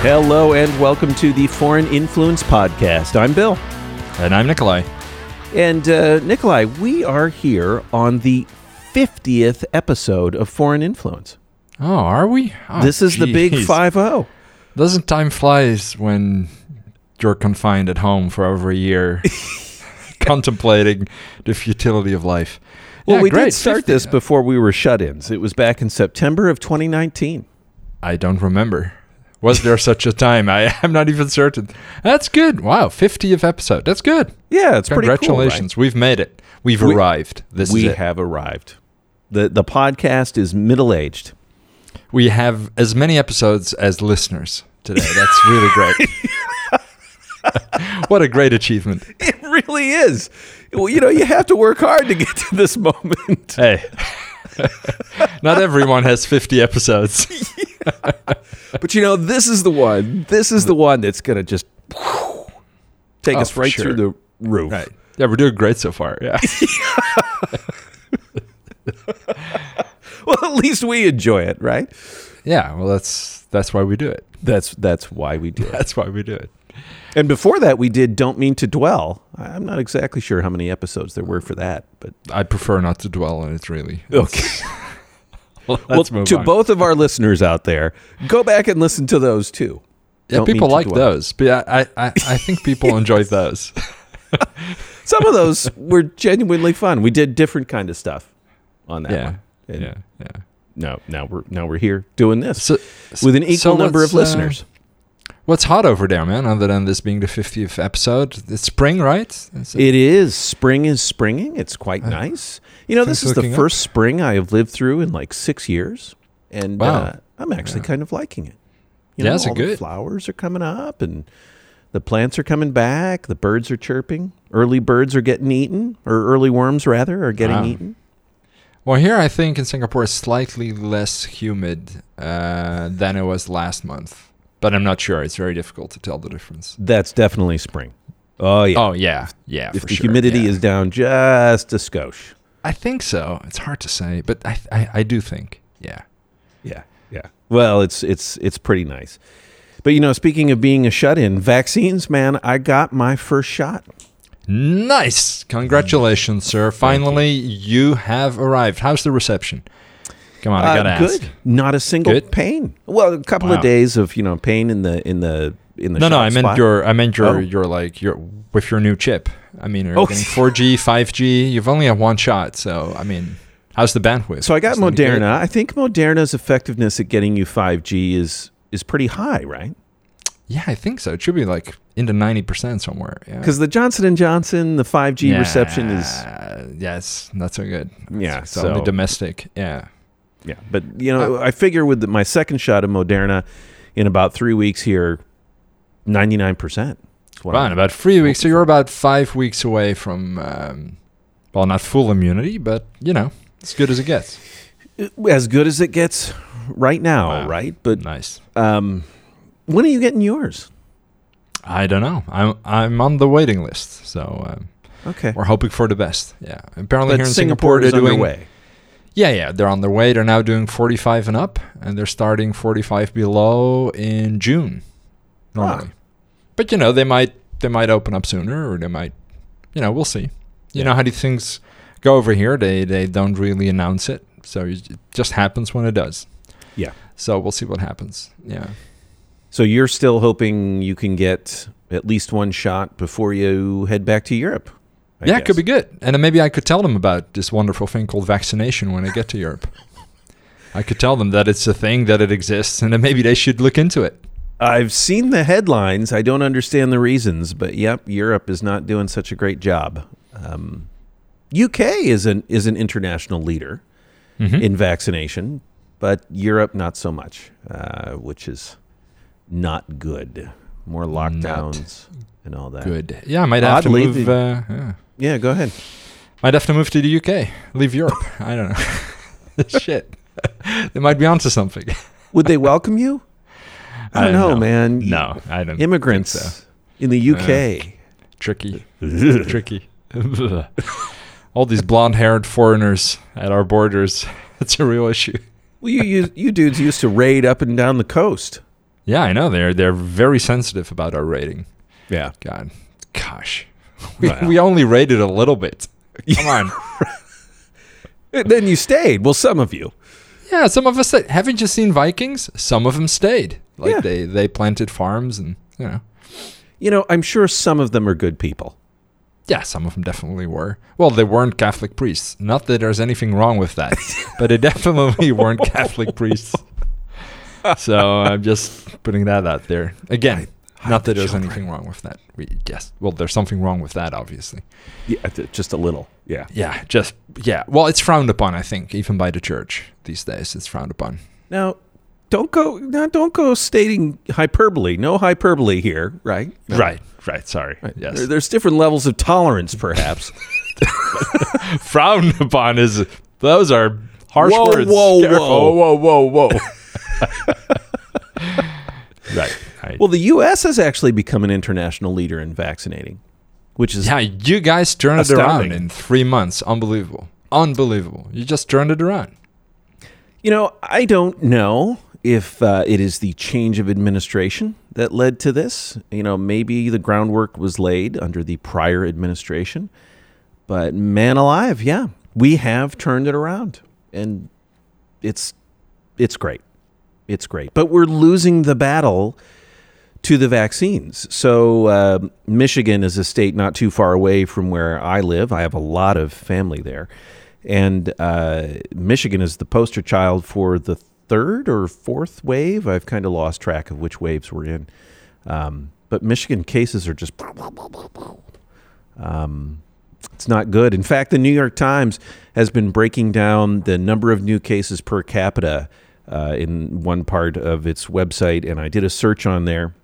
Hello and welcome to the Foreign Influence Podcast. I'm Bill. And I'm Nikolai. And uh, Nikolai, we are here on the 50th episode of Foreign Influence. Oh, are we? Oh, this is the big jeez. 5 0. Doesn't time flies when you're confined at home for over a year, contemplating the futility of life? Well, Yeah, we great, did start 50. this before we were shut ins. It was back in September of 2019. I don't remember. Was there such a time? I, I'm not even certain. That's good. Wow, 50th episode. That's good. Yeah, it's pretty cool. right? Congratulations. We've made it. We've We- arrived. This we have arrived. The, the podcast is middle aged. we have as many episodes as listeners today. That's really great. what a great achievement. It really is. Well, you know, you have to work hard to get to this moment. Hey. Not everyone has 50 episodes. But you know, this is the one. This is the one that's going to just whew, take Oh, us right sure. through the roof. Right. Yeah, we're doing great so far. Yeah. Well, at least we enjoy it, right? Yeah, well that's that's why we do it. That's that's why we do it. That's why we do it. And before that, we did "Don't Mean to Dwell." I'm not exactly sure how many episodes there were for that, but I prefer not to dwell on it really. okay. Let's well, to on. both of our listeners out there, go back and listen to those too. Yeah, Don't people like Dwell. those. But I, I, I think people enjoy those. Some of those were genuinely fun. We did different kind of stuff on that Yeah. one. And Yeah. Yeah. No, now we're now we're here doing this So with an equal so number of what's, uh, listeners. What's hot over there, man? Other than this being the 50th episode, it's spring, right? Is it- It is spring is springing. It's quite nice. You know, this is the looking up. first spring I have lived through in like six years, and Wow. uh, I'm actually kind of liking it. You Yeah, know, it all the good? flowers are coming up, and the plants are coming back. The birds are chirping. Early birds are getting eaten, or early worms rather are getting Wow. eaten. Well, here I think in Singapore it's slightly less humid uh, than it was last month, but I'm not sure. It's very difficult to tell the difference. That's definitely spring. Oh yeah. Oh yeah, yeah. if the sure, humidity yeah. is down just a skosh. I think so. It's hard to say, but I, I, I do think, yeah. Yeah, yeah. Well, it's it's it's pretty nice. But you know, speaking of being a shut-in, vaccines, man, I got my first shot. Nice. Congratulations, sir. Finally, you. have arrived. How's the reception? Come on, I Uh, gotta good. ask. Not a single Good? pain. Well, a couple Wow. of days of you know pain in the in the in the No, no, I meant spot. your, I meant your, Oh. your like your with your new chip. I mean, you're Oh. getting 4G, 5G. You've only had one shot, so I mean, how's the bandwidth? So I got Is? Moderna. I think Moderna's effectiveness at getting you 5G is is pretty high, right? Yeah, I think so. It should be like into ninety percent somewhere. Yeah. Because the Johnson and Johnson, the 5G reception is Yeah, yes, not so good. Yeah, it's so- domestic. Yeah. yeah. But you know, uh, I figure with the, my second shot of Moderna in about three weeks here, 99 percent. Well, in about three weeks, so you're about five weeks away from, um, well, not full immunity, but you know, as good as it gets. As good as it gets right now, Wow. right? But Nice. um, when are you getting yours? I don't know. I'm I'm on the waiting list, so um, Okay. we're hoping for the best. Yeah. Apparently But here in Singapore, Singapore, they're doing. underway. Yeah, yeah, they're on their way. They're now doing 45 and up, and they're starting 45 below in June normally. But you know, they might they might open up sooner, or they might, you know, we'll see. You Yeah. know how these things go over here. They they don't really announce it, so it just happens when it does. Yeah. So we'll see what happens. Yeah. So you're still hoping you can get at least one shot before you head back to Europe? I yeah, it could be good. And then maybe I could tell them about this wonderful thing called vaccination when I get to Europe. I could tell them that it's a thing, that it exists, and then maybe they should look into it. I've seen the headlines. I don't understand the reasons, but yep, Europe is not doing such a great job. Um, UK is an is an international leader Mhm. in vaccination, but Europe not so much, uh, which is not good. More lockdowns and all that. Good. Yeah, I might have Oddly, to move. the- Uh, yeah. Yeah, go ahead. Might have to move to the UK. Leave Europe. I don't know. Shit. they might be onto something. Would they welcome you? I don't know, man. No, I don't. Immigrants so. in the UK. Tricky. Tricky. All these blonde-haired foreigners at our borders. That's a real issue. Well, you, you you dudes used to raid up and down the coast. Yeah, I know they're they're very sensitive about our rating. Yeah. God, gosh, we, Well. we only raided a little bit. Come on. Then you stayed. Well, some of you. Yeah, some of us stayed. Haven't you seen Vikings? Some of them stayed. Like Yeah. they they planted farms and you know. You know, I'm sure some of them are good people. Yeah, some of them definitely were. Well, they weren't Catholic priests. Not that there's anything wrong with that, but they definitely weren't Catholic priests. So I'm just putting that out there. Again, not the that there's children. anything wrong with that. We, yes. Well, there's something wrong with that, obviously. Yeah, just a little. Yeah. Yeah, just, yeah. Well, it's frowned upon, I think, even by the church these days. It's frowned upon. Now, don't go. Now, don't go stating hyperbole. No hyperbole here, right? No. Right, right. Sorry. Yes. There- there's different levels of tolerance, perhaps. frowned upon is, those are harsh Whoa, words. whoa, Careful. whoa. whoa, whoa, whoa. right. right. well, the U.S. has actually become an international leader in vaccinating, which is Yeah, you guys turned it around in three months. Unbelievable. Unbelievable. You just turned it around. You know, I don't know if uh, it is the change of administration that led to this. You know, maybe the groundwork was laid under the prior administration. But man alive, yeah, we have turned it around, and it's it's great. It's great. But we're losing the battle to the vaccines. So uh, Michigan is a state not too far away from where I live. I have a lot of family there, and uh, Michigan is the poster child for the third or fourth wave. I've kind of lost track of which waves we're in, um, but Michigan cases are just. Um, it's not good. In fact, the New York Times has been breaking down the number of new cases per capita uh, in one part of its website, and I did a search on there.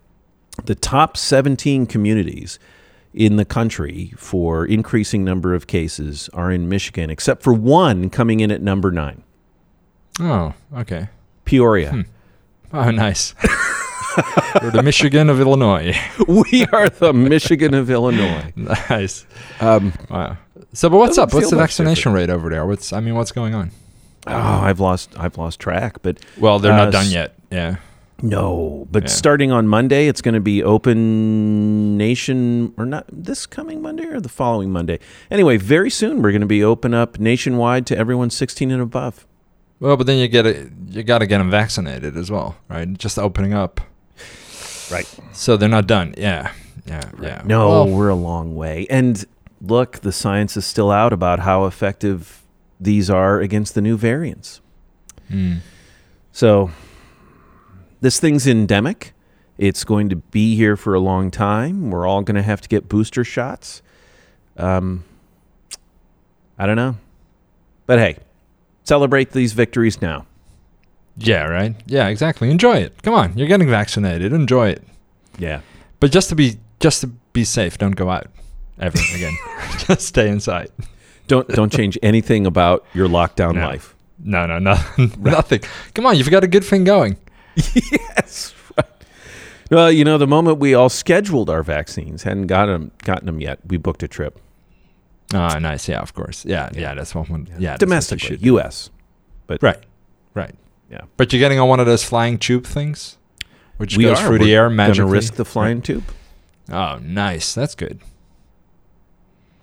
The top 17 communities in the country for increasing number of cases are in Michigan, except for one coming in at number nine, Oh, okay. Peoria. Oh, nice. We're the Michigan of Illinois. we are the Michigan of Illinois. nice. Um, Wow. So, but what's up? What's the vaccination rate over there? What's I mean, what's going on? Oh, I've lost I've lost track, but Well, they're Uh, not done yet. Yeah. No, but Yeah. starting on Monday, it's going to be open nation or not this coming Monday or the following Monday. Anyway, very soon we're going to be open up nationwide to everyone 16 and above. Well, but then you get it. You got to get them vaccinated as well, right? Just opening up. Right. So they're not done. Yeah. Yeah. Yeah. No, Well, we're a long way. And look, the science is still out about how effective these are against the new variants. mm. So this thing's endemic. It's going to be here for a long time. We're all going to have to get booster shots. Um, I don't know. But hey, celebrate these victories now. Yeah. Right. Yeah. Exactly. Enjoy it. Come on. You're getting vaccinated. Enjoy it. Yeah. But just to be just to be safe, don't go out ever again. just stay inside. Don't don't change anything about your lockdown No. life. No, no, no, nothing. Come on, you've got a good thing going. yes. Right. Well, you know, the moment we all scheduled our vaccines, hadn't got 'em- gotten them yet, we booked a trip. Ah, nice. Yeah, of course. Yeah, yeah. that's what. One, yeah, that's what they Domestically. U.S. Right, right. Yeah. But you're getting on one of those flying tube things, which We goes are. through the We're air Gonna risk the flying tube, Oh, nice. That's good.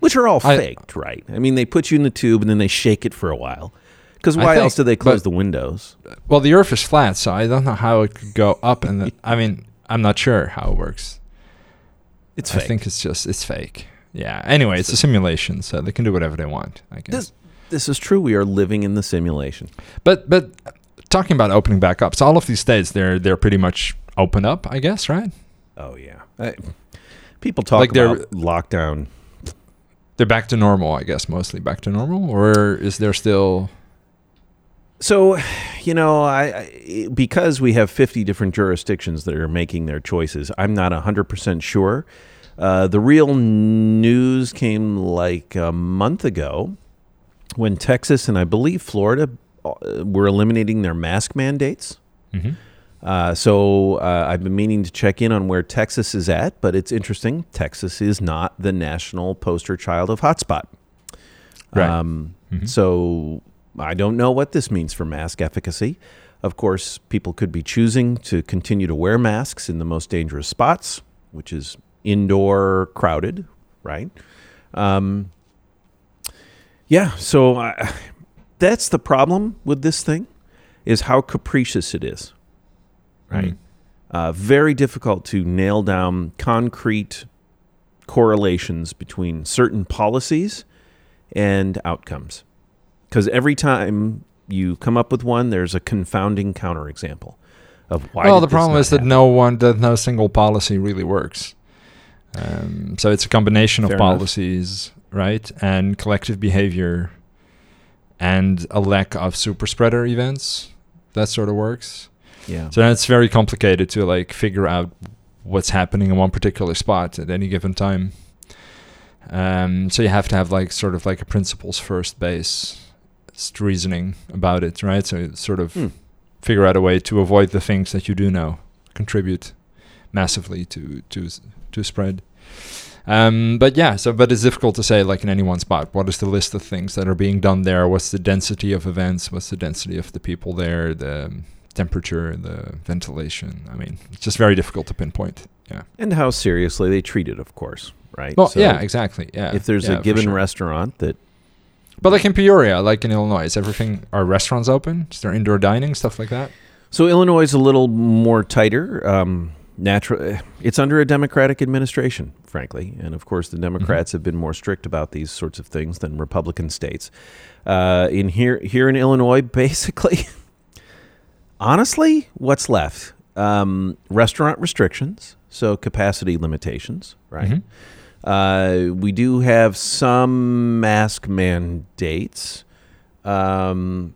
Which are all I- faked, right? I mean, they put you in the tube and then they shake it for a while. Because why think- else do they close but- the windows? Well, the Earth is flat, so I don't know how it could go up. And I mean, I'm not sure how it works. It's I fake. think it's just it's fake. Yeah. Anyway, it's a simulation, so they can do whatever they want. I guess. This, this is true. We are living in the simulation. But but talking about opening back up, so all of these states they're they're pretty much open up, I guess, right? Oh yeah. I, people talk Like they're- about lockdown. They're back to normal, I guess, mostly back to normal, or is there still? So, you know, I, I because we have 50 different jurisdictions that are making their choices, I'm not 100% sure. Uh, the real news came like a month ago when Texas and I believe Florida uh, were eliminating their mask mandates. Mhm. Uh, so uh, I've been meaning to check in on where Texas is at, but it's interesting. Texas is not the national poster child of hotspot. Right. Um, Mhm. So I don't know what this means for mask efficacy. Of course, people could be choosing to continue to wear masks in the most dangerous spots, which is indoor crowded, right? Um, yeah, so uh, that's the problem with this thing is how capricious it is, right? Mm. Uh, very difficult to nail down concrete correlations between certain policies and outcomes. Because every time you come up with one, there's a confounding counterexample of why. well, the problem is that happen? no one, that no single policy really works. Um, so it's a combination of Fair enough. policies, right, and collective behavior, and a lack of super spreader events. That sort of works. Yeah. So it's very complicated to like figure out what's happening in one particular spot at any given time. Um, so you have to have like sort of like a principles first base reasoning about it, right? So sort of Hmm. figure out a way to avoid the things that you do know contribute massively to to to spread. Um, but yeah, so but it's difficult to say like in any one spot. What is the list of things that are being done there? What's the density of events? What's the density of the people there? The temperature, the ventilation. I mean, it's just very difficult to pinpoint. Yeah. and how seriously they treat it, of course, right? Well, So yeah, exactly. Yeah. If there's Yeah, a given sure. restaurant that but like in Peoria, like in Illinois, is everything are restaurants open? Is there indoor dining stuff like that? So Illinois is a little more tighter. Um, natural, it's under a Democratic administration, frankly, and of course the Democrats have been more strict about these sorts of things than Republican states. Uh, in here, here in Illinois, basically, honestly, what's left? Um, restaurant restrictions, so capacity limitations, right? Mhm. Uh, we do have some mask mandates. Um,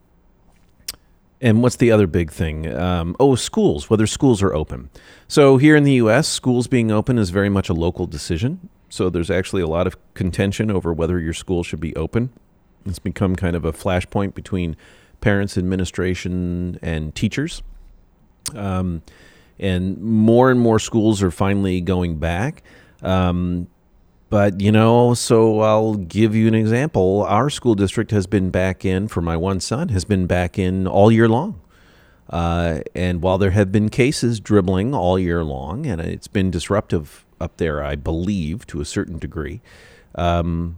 and what's the other big thing? Um, oh, schools, whether schools are open. So here in the U.S., schools being open is very much a local decision. So there's actually a lot of contention over whether your school should be open. It's become kind of a flashpoint between parents, administration, and teachers. Um, and more and more schools are finally going back. Um, but, you know, so I'll give you an example. Our school district has been back in, for my one son, has been back in all year long. Uh, and while there have been cases dribbling all year long, and it's been disruptive up there, I believe, to a certain degree, um,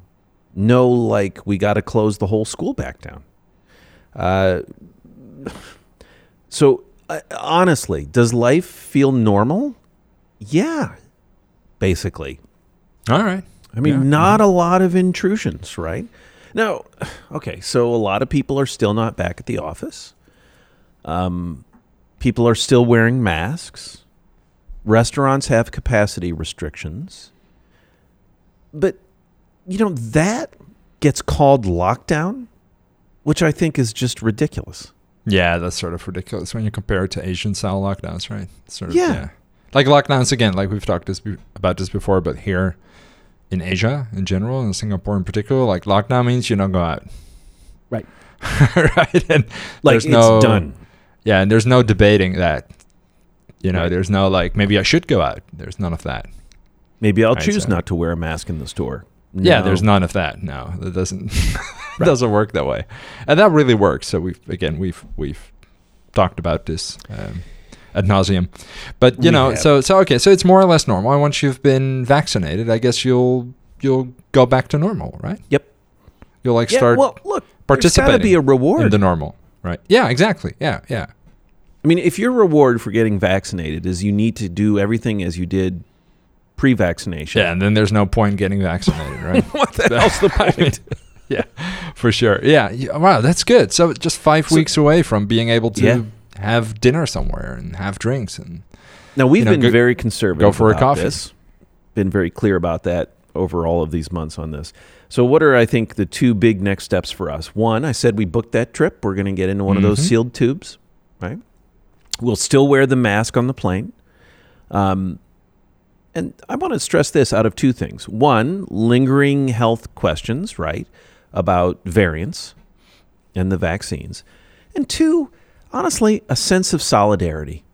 no, like, we got to close the whole school back down. Uh, so, uh, honestly, does life feel normal? Yeah, basically. All right. I mean, Yeah. not a lot of intrusions, right? Now, okay, so a lot of people are still not back at the office. Um, people are still wearing masks. Restaurants have capacity restrictions. But, you know, that gets called lockdown, which I think is just ridiculous. Yeah, that's sort of ridiculous when you compare it to Asian style lockdowns, right? Sort of, Yeah. Like lockdowns again, like we've talked this be- about this before, but here in Asia in general, and Singapore in particular, like lockdown means you don't go out. Right. right. And Like, it's no, done. Yeah, and there's no debating that. You know, Right. there's no like maybe I should go out. There's none of that. Maybe I'll Right, choose so- not to wear a mask in the store. Yeah, there's none of that. No, that doesn't it doesn't work that way, and that really works. So we've again we've we've talked about this um, ad nauseum, but you We know, have. so so okay, so it's more or less normal. Once you've been vaccinated, I guess you'll you'll go back to normal, right? Yep. You'll like Yeah, start well, look, there's got to be a reward. in the normal, right? Yeah, exactly. Yeah, yeah. I mean, if your reward for getting vaccinated is you need to do everything as you did pre-vaccination, Yeah, and then there's no point getting vaccinated, right? what the hell's the point? yeah, for sure. Yeah, wow, that's good. So just five So- weeks away from being able to Yeah. have dinner somewhere and have drinks and now we've you know, been go- very conservative. go for a coffee. This. Been very clear about that over all of these months on this. So, what are I think the two big next steps for us? One, I said we booked that trip. We're going to get into one of those Mhm. sealed tubes, right? We'll still wear the mask on the plane. Um, and I want to stress this out of two things. One, lingering health questions, right, about variants and the vaccines. And two, honestly, a sense of solidarity,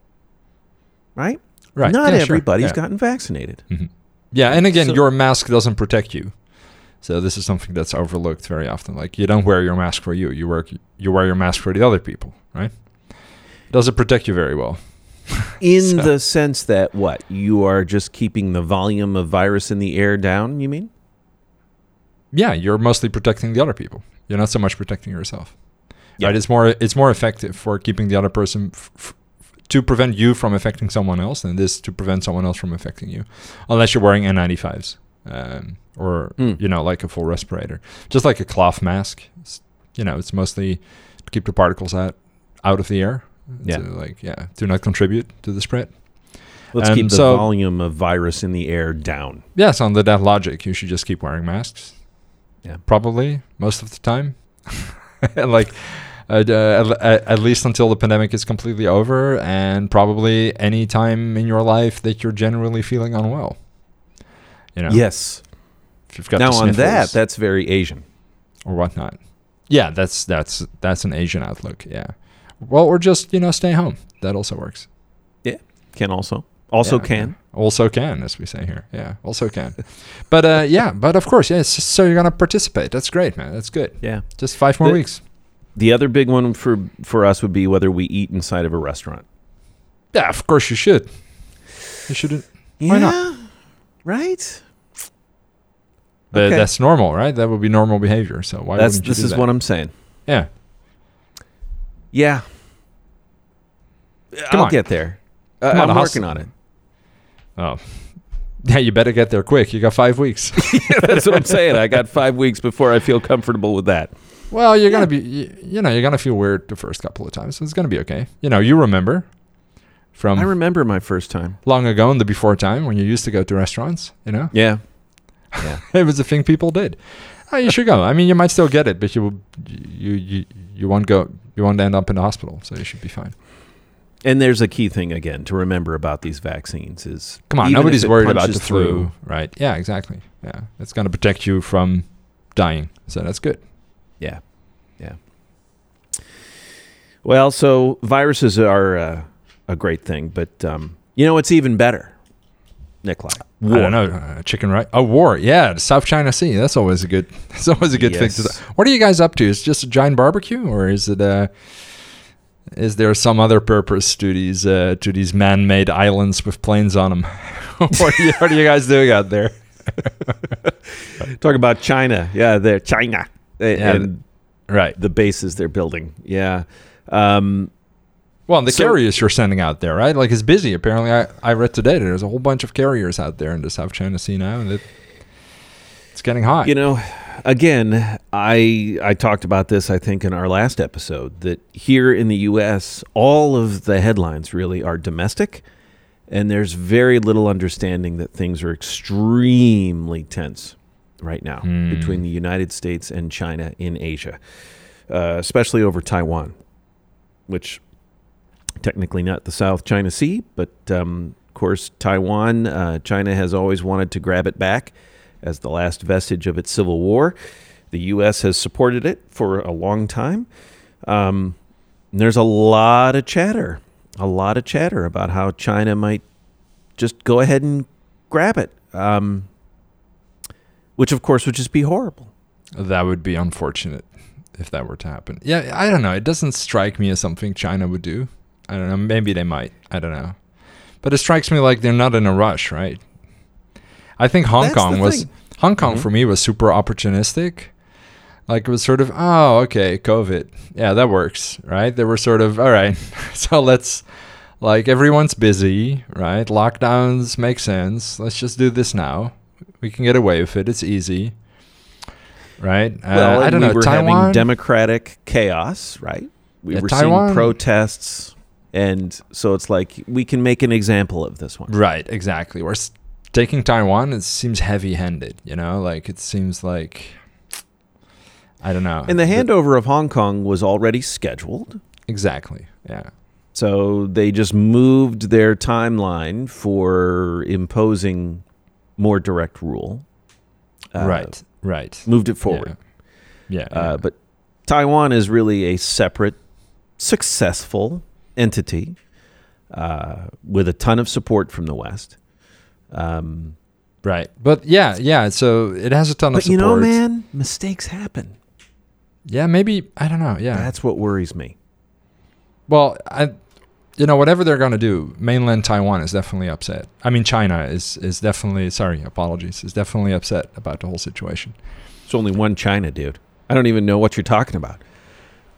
right? right. Not yeah, sure. everybody's yeah. gotten vaccinated. Mhm. Yeah, and again, So- your mask doesn't protect you. So this is something that's overlooked very often. Like you don't wear your mask for you; you wear you wear your mask for the other people, right? Doesn't protect you very well. In So- the sense that what you are just keeping the volume of virus in the air down. You mean? Yeah, you're mostly protecting the other people. You're not so much protecting yourself. Yeah. Right? It's more it's more effective for keeping the other person f- f- to prevent you from affecting someone else than this to prevent someone else from affecting you, unless you're wearing N95s um, or Mm. you know like a full respirator, just like a cloth mask. It's, you know, it's mostly to keep the particles out out of the air. Yeah. To like yeah, to not contribute to the spread. Let's And keep the so- volume of virus in the air down. Yes, under that logic, you should just keep wearing masks. Yeah. Probably most of the time. like uh, uh, at, at least until the pandemic is completely over, and probably any time in your life that you're generally feeling unwell. You know, Yes. if you've got now on that, that's very Asian. or whatnot. Yeah, that's that's that's an Asian outlook. Yeah. Well, or just you know stay home. That also works. Yeah, can also also Yeah, can. Yeah. Also can, as we say here. Yeah, also can. but uh, yeah, but of course, yes. so you're gonna participate. That's great, man. That's good. Yeah. Just five more The- weeks. The other big one for for us would be whether we eat inside of a restaurant. Yeah, of course you should. You shouldn't. Why not? Right. But Okay. That's normal, right? That would be normal behavior. So why That's this is that? what I'm saying. Yeah. Yeah. Come I'll on. get there. Uh, I'm working on it. Oh. Yeah, you better get there quick. You got five weeks. That's what I'm saying. I got five weeks before I feel comfortable with that. well, you're gonna be, you, you know, you're gonna feel weird the first couple of times. So it's gonna be okay. You know, you remember from I remember my first time. long ago in the before time when you used to go to restaurants. You know, Yeah. it was a thing people did. Oh, you should go. I mean, you might still get it, but you will, you you you won't go. You won't end up in the hospital, so you should be fine. And there's a key thing again to remember about these vaccines is Come on, nobody's worried about the flu, right? Yeah, exactly. Yeah, it's going to protect you from dying, so that's good. Yeah. Yeah. Well, so viruses are uh, a great thing, but um, you know what's even better? Nikolai. I don't know, uh, chicken right? Oh, war, yeah, the South China Sea. That's always a good. That's always a good thing. To Yes. do. What are you guys up to? Is it just a giant barbecue, or is it? Uh, is there some other purpose to these uh, to these man-made islands with planes on them? what, are you, what are you guys doing out there? Talk about China. Yeah, they're China. A- Yeah, and Right. the bases they're building. Yeah. Um, Well, and the So- carriers you're sending out there, right? Like it's busy. Apparently, I, I read today that there's a whole bunch of carriers out there in the South China Sea now, and it, it's getting hot. You know, again, I I talked about this I think in our last episode that here in the US all of the headlines really are domestic and there's very little understanding that things are extremely tense right now Hmm. between the United States and China in Asia, uh, especially over Taiwan, which technically not the South China Sea, but um, of course Taiwan, uh, China has always wanted to grab it back as the last vestige of its civil war. The U.S. has supported it for a long time. Um, there's a lot of chatter, a lot of chatter about how China might just go ahead and grab it, um, which of course would just be horrible. That would be unfortunate if that were to happen. Yeah, I don't know. It doesn't strike me as something China would do. I don't know. Maybe they might. I don't know. But it strikes me like they're not in a rush, right? I think Hong That's Kong was thing. Hong Kong Mhm. for me was super opportunistic. Like it was sort of, oh, okay, COVID. Yeah, that works, right? They were sort of, all right. so let's like everyone's busy, right? Lockdowns make sense. Let's just do this now. We can get away with it. It's easy. Right? Well, uh, I don't we know. were Taiwan. having democratic chaos, right? We Yeah, were Taiwan- seeing protests, and so it's like we can make an example of this one. Right, exactly. We're taking Taiwan. It seems heavy-handed, you know. Like it seems like I don't know. And the The- handover of Hong Kong was already scheduled. exactly. Yeah. So they just moved their timeline for imposing more direct rule. Uh, right. Right. Moved it forward. Yeah. yeah. Uh, but Taiwan is really a separate, successful entity uh, with a ton of support from the West. Um, right. But yeah, yeah. So it has a ton of but support. you know, man, mistakes happen. Yeah, maybe I don't know. Yeah. That's what worries me. Well, I you know, whatever they're going to do, mainland Taiwan is definitely upset. I mean, China is is definitely sorry, apologies, is definitely upset about the whole situation. It's only one China, dude. I don't even know what you're talking about.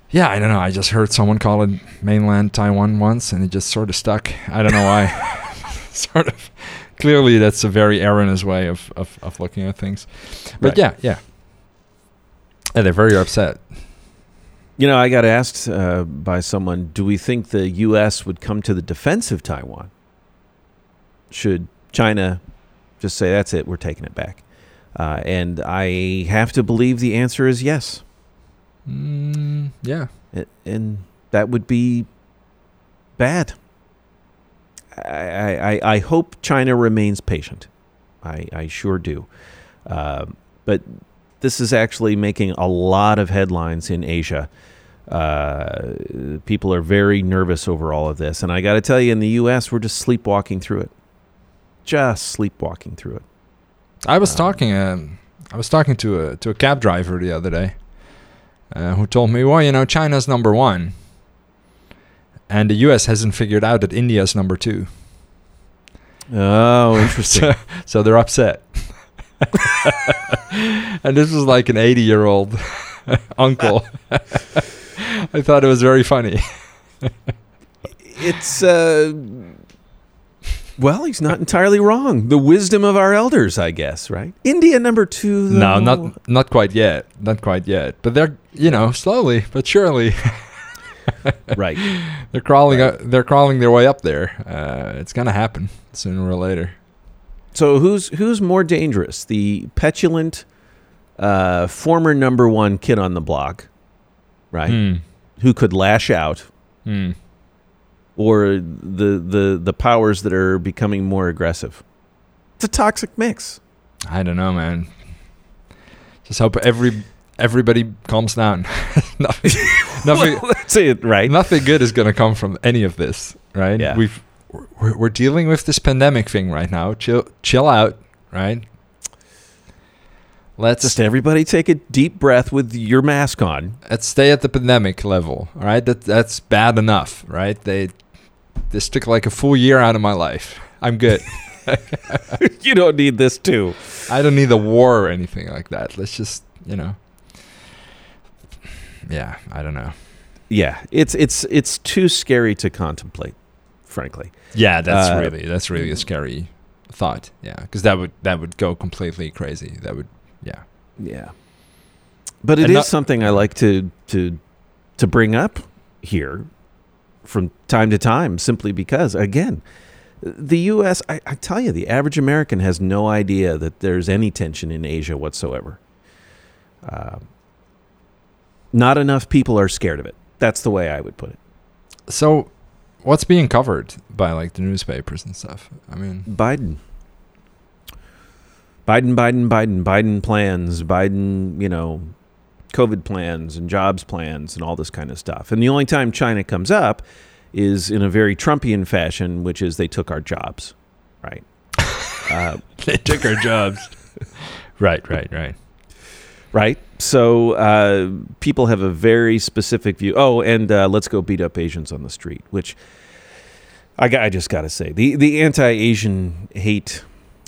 Yeah, I don't know. I just heard someone call it mainland Taiwan once, and it just sort of stuck. I don't know why. sort of. Clearly, that's a very erroneous way of, of, of looking at things. But Right. yeah, yeah. And they're very upset. You know, I got asked uh, by someone, do we think the U.S. would come to the defense of Taiwan? Should China just say, that's it, we're taking it back? Uh, and I have to believe the answer is yes. Mm, yeah. And that would be bad. I, I, I hope China remains patient. I, I sure do. Uh, but this is actually making a lot of headlines in Asia. Uh, people are very nervous over all of this. And I got to tell you, in the U.S., we're just sleepwalking through it. Just sleepwalking through it. I was Um, talking. Um, I was talking to a to a cab driver the other day, uh, who told me, "Well, you know, China's number one, and the U.S. hasn't figured out that India's number two. Oh, interesting. So, so they're upset." and this was like an eighty-year-old uncle. I thought it was very funny. it's uh well he's not entirely wrong the wisdom of our elders i guess right india number two No, not not quite yet. Not quite yet. But they're you know slowly but surely right they're crawling. Right. Up, they're crawling their way up there. Uh, it's gonna happen sooner or later. so who's who's more dangerous the petulant uh former number one kid on the block right Hmm. who could lash out Hmm. or the the the powers that are becoming more aggressive it's a toxic mix I don't know, man. Just hope every everybody calms down. nothing, Well, that's it right nothing good is gonna come from any of this, right? Yeah. We've we're, we're dealing with this pandemic thing right now. Chill, chill out, right? Let's just everybody take a deep breath with your mask on let's stay at the pandemic level, all right? That that's bad enough, right? They this took like a full year out of my life. I'm good. you don't need this too I don't need a war or anything like that. Let's just, you know. Yeah, I don't know. yeah it's it's it's too scary to contemplate frankly Yeah, that's Uh, really that's really a scary thought. Yeah, because that would that would go completely crazy. That would yeah. yeah but it is And not- something i like to to to bring up here from time to time simply because again the us I, I tell you the average american has no idea that there's any tension in asia whatsoever uh, not enough people are scared of it that's the way i would put it So, what's being covered by like the newspapers and stuff? I mean, Biden. Biden, Biden, Biden, Biden plans, Biden, you know, COVID plans and jobs plans and all this kind of stuff. And the only time China comes up is in a very Trumpian fashion, which is they took our jobs, right? uh, they took our jobs. right, right, right. Right? So uh, people have a very specific view. Oh, and uh, let's go beat up Asians on the street, which I, I just got to say the the anti-Asian hate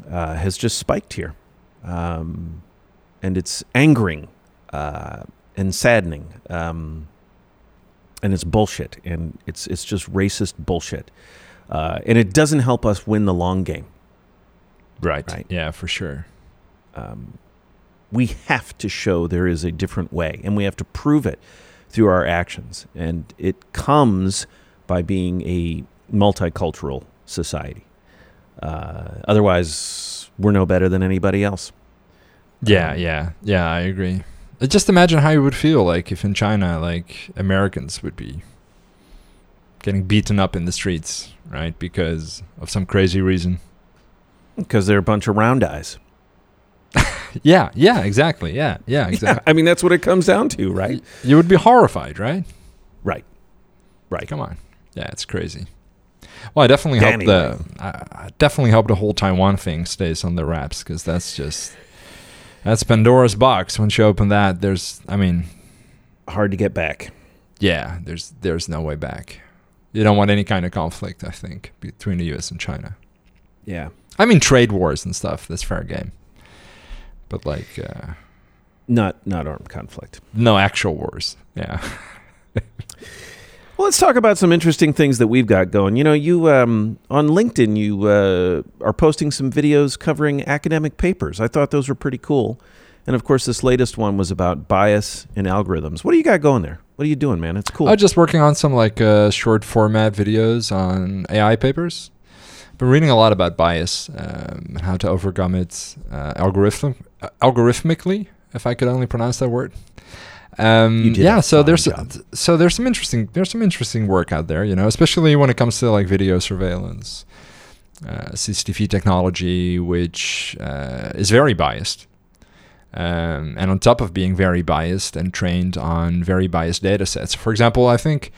uh, has just spiked here, um, and it's angering uh, and saddening, um, and it's bullshit, and it's it's just racist bullshit, uh, and it doesn't help us win the long game. Right. Right. Yeah, for sure. um, we have to show there is a different way, and we have to prove it through our actions. And it comes by being a multicultural society. Uh, otherwise, we're no better than anybody else. Yeah, yeah, yeah. I agree. Uh, Just imagine how you would feel like if in China, like Americans would be getting beaten up in the streets, right? Because of some crazy reason. Because they're a bunch of round eyes. Yeah, yeah, exactly. Yeah, yeah, Yeah, exactly. I mean, that's what it comes down to, right? You would be horrified, right? Right. Right. Come on. Yeah, it's crazy. Well, I definitely hope Anyway. the I, I definitely hope the whole Taiwan thing stays on the wraps because that's just that's Pandora's box. Once you open that, there's I mean, Hard to get back. yeah, there's there's no way back. You don't want any kind of conflict, I think, between the US and China. Yeah. I mean, trade wars and stuff, that's fair game. But like, uh, Not not armed conflict. no actual wars. Yeah. Well, let's talk about some interesting things that we've got going. You know, you um, on LinkedIn, you uh, are posting some videos covering academic papers. I thought those were pretty cool. And of course, this latest one was about bias in algorithms. What do you got going there? What are you doing, man? It's cool. I'm just working on some like uh, short format videos on AI papers. Been reading a lot about bias um, and how to overcome it uh, algorithm algorithmically, if I could only pronounce that word. Um, yeah, so there's job. so there's some interesting there's some interesting work out there, you know, especially when it comes to like video surveillance, uh, CCTV technology, which uh, is very biased. Um, and on top of being very biased and trained on very biased data sets. For example, I think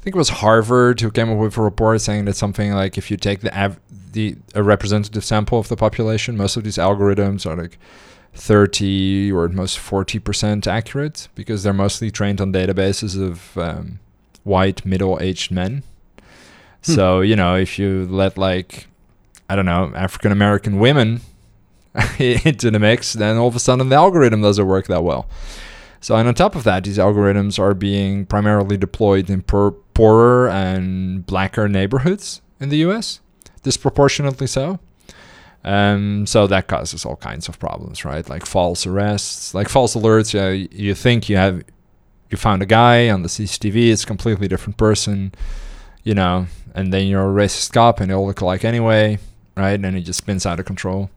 I think it was Harvard who came up with a report saying that something like if you take the av- the a representative sample of the population, most of these algorithms are like 30 or at most 40% accurate because they're mostly trained on databases of um, white middle-aged men. So, you know, if you let like I don't know, African American women into the mix, then all of a sudden the algorithm doesn't work that well. So, and on top of that, these algorithms are being primarily deployed in poor, poorer and blacker neighborhoods in the US, disproportionately so. Um, so that causes all kinds of problems, right? Like false arrests, like false alerts. You think you have, you found a guy on the CCTV, it's a completely different person, you know, and then you're a racist cop and all look alike anyway, right? And it just spins out of control.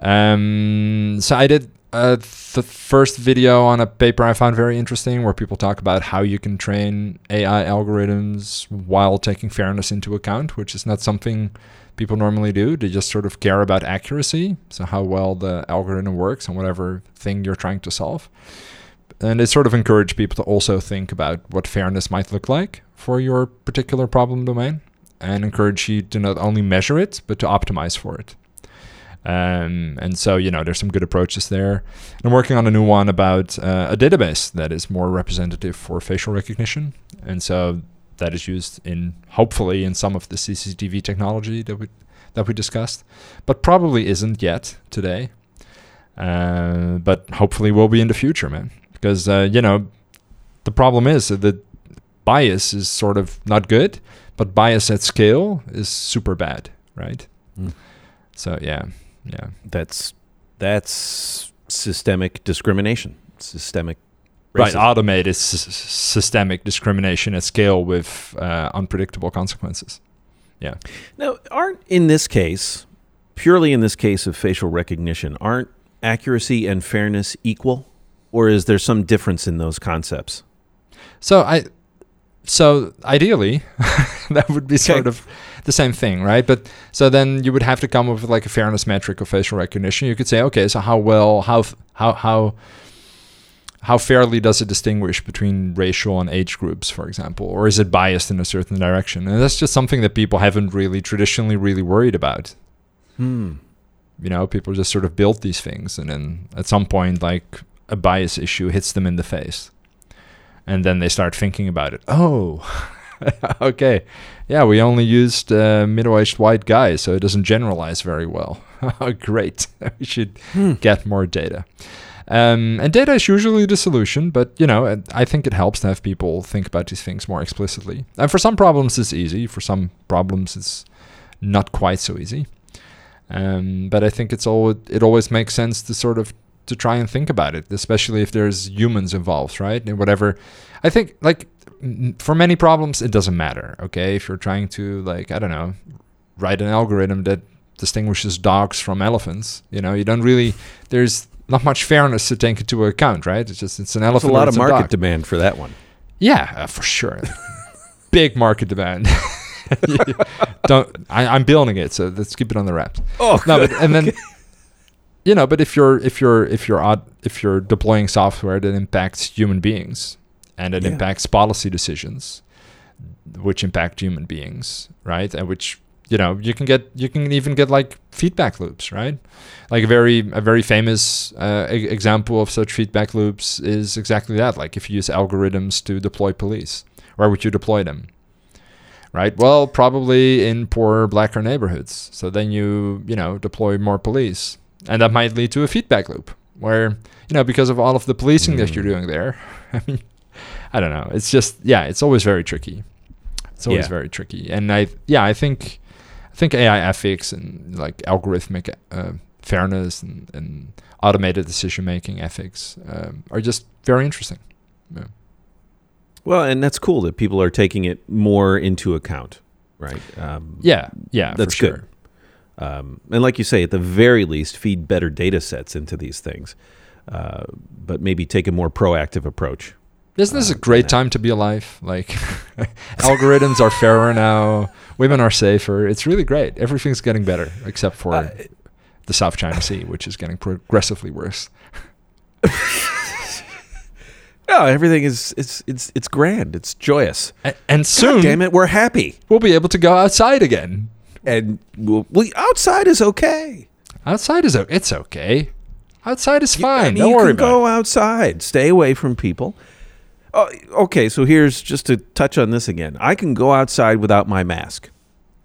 Um, so I did uh, the first video on a paper I found very interesting where people talk about how you can train AI algorithms while taking fairness into account, which is not something people normally do. They just sort of care about accuracy, so how well the algorithm works on whatever thing you're trying to solve. And they sort of encourage people to also think about what fairness might look like for your particular problem domain and encourage you to not only measure it, but to optimize for it. Um, and so, you know, there's some good approaches there. And I'm working on a new one about uh, a database that is more representative for facial recognition. And so that is used in hopefully in some of the CCTV technology that we that we discussed, but probably isn't yet today. Uh, but hopefully will be in the future, man. Because uh, you know, the problem is that bias is sort of not good, but bias at scale is super bad, right? Mm. So yeah, yeah. That's that's systemic discrimination. Systemic. Right, racism. automate is s- systemic discrimination at scale with uh, unpredictable consequences. Yeah. Now, aren't in this case, purely in this case of facial recognition, aren't accuracy and fairness equal, or is there some difference in those concepts? So I, so ideally, that would be sort Okay. of the same thing, right? But so then you would have to come up with like a fairness metric of facial recognition. You could say, okay, so how well, how how how how fairly does it distinguish between racial and age groups, for example, or is it biased in a certain direction? And that's just something that people haven't really traditionally really worried about. Hmm. you know people just sort of build these things and then at some point like a bias issue hits them in the face and then they start thinking about it oh okay yeah we only used uh, middle-aged white guys so it doesn't generalize very well great we should Hmm. get more data um, and data is usually the solution but you know i think it helps to have people think about these things more explicitly and for some problems it's easy for some problems it's not quite so easy um, but I think it's all it always makes sense to sort of to try and think about it, especially if there's humans involved, right? And whatever. I think like for many problems it doesn't matter. Okay, if you're trying to like I don't know, write an algorithm that distinguishes dogs from elephants, you know, you don't really there's not much fairness to take into account, right? It's just it's an There's a elephant. lot of market dog. demand for that one. Yeah, uh, for sure. Big market demand. Don't. I, I'm building it, so let's keep it on the wraps. Oh, No, but and then, you know, but if you're if you're if you're odd, if you're deploying software that impacts human beings and it Yeah. impacts policy decisions, which impact human beings, right? And which you know you can get you can even get like feedback loops, right? Like a very a very famous uh, e- example of such feedback loops is exactly that. Like if you use algorithms to deploy police, where would you deploy them? right? Well, probably in poorer, blacker neighborhoods. So then you, you know, deploy more police. And that might lead to a feedback loop where, you know, because of all of the policing that you're Mm. doing there, I mean, I don't know. It's just, yeah, it's always very tricky. It's always Yeah. very tricky. And I, yeah, I think, think AI ethics and like algorithmic uh, fairness and, and automated decision making ethics um, are just very interesting. Well, and that's cool that people are taking it more into account, right? Um, Yeah, yeah, That's for good. Um, and like you say, at the very least, feed better data sets into these things, uh, but maybe take a more proactive approach. Isn't this uh, a great time to be alive? Like, algorithms are fairer now. Women are safer. It's really great. Everything's getting better, except for Uh, the South China Sea, which is getting progressively worse. No, everything is it's it's it's grand. It's joyous. And God soon, damn it, we're happy, we'll be able to go outside again. and we'll, we outside is okay. Outside is it's okay. Outside is You- I fine. mean, Don't you worry can about go it. outside, stay away from people. Oh, okay, so here's just to touch on this again. I can go outside without my mask,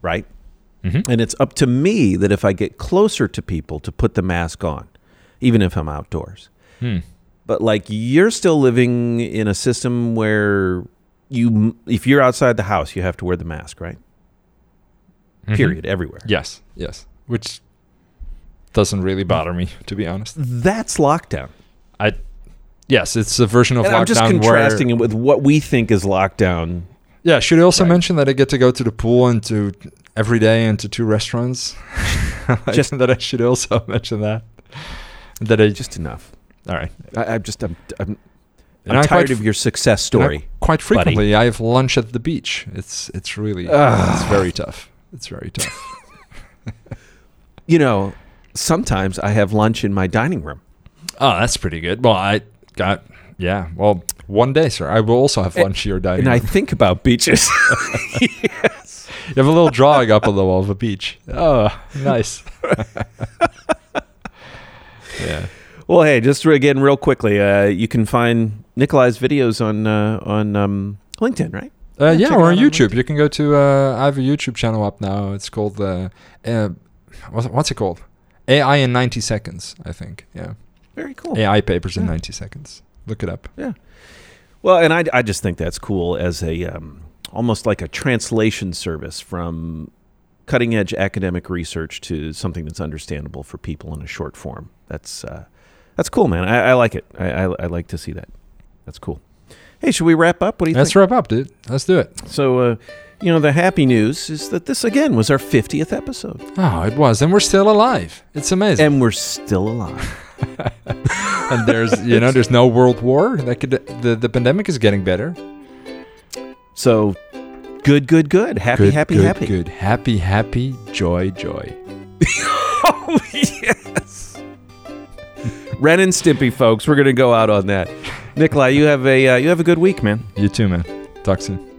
right? Mhm. And it's up to me that if I get closer to people to put the mask on, even if I'm outdoors. Hmm. But like you're still living in a system where you if you're outside the house, you have to wear the mask, right? Mhm. Period, everywhere. Yes, yes. Which doesn't really bother me, to be honest. That's lockdown. I, yes, it's a version of And lockdown I'm just where contrasting it with what we think is lockdown. Yeah, should I also Right. mention that I get to go to the pool and to every day and to two restaurants? Just- that I should also mention that. That I just enough. all right. I, I'm just I'm, I'm, And I'm tired quite, of your success story. quite frequently, I have lunch at the beach. It's it's really it's very tough. It's very tough. You know, sometimes I have lunch in my dining room. oh, that's pretty good. Well, I got yeah. Well, one day, sir, I will also have lunch here dining. And I think about beaches. yes. You have a little drawing up on the wall of a beach. Oh, nice. yeah. well, hey, just again, real quickly, uh, you can find Nikolai's videos on uh, on um, LinkedIn, right? Uh, Yeah, yeah, or on out on YouTube. You can go to. Uh, I have a YouTube channel up now. It's called. Uh, uh, what's, what's it called? AI in 90 seconds, I think. Yeah. Very cool. AI papers in Yeah. 90 seconds. Look it up. Yeah. Well, and I, I just think that's cool as a um, almost like a translation service from cutting edge academic research to something that's understandable for people in a short form. That's uh, that's cool, man. I, I like it. I, I, I like to see that. That's cool. Hey, should we wrap up? What do you think? Let's think? wrap up, dude. Let's do it. So, uh, you know, the happy news is that this again was our 50th episode, Oh, it was. And we're still alive. It's amazing. and we're still alive. and there's, you know, there's no world war. That could, the, the pandemic is getting better. So, good, good, good. Happy, good, happy, good, happy. Good. Happy, happy. Joy, joy. Oh, yes. Ren and Stimpy, folks. We're gonna go out on that. Nikolai, you have a uh, you have a good week, man. You too, man. Talk soon.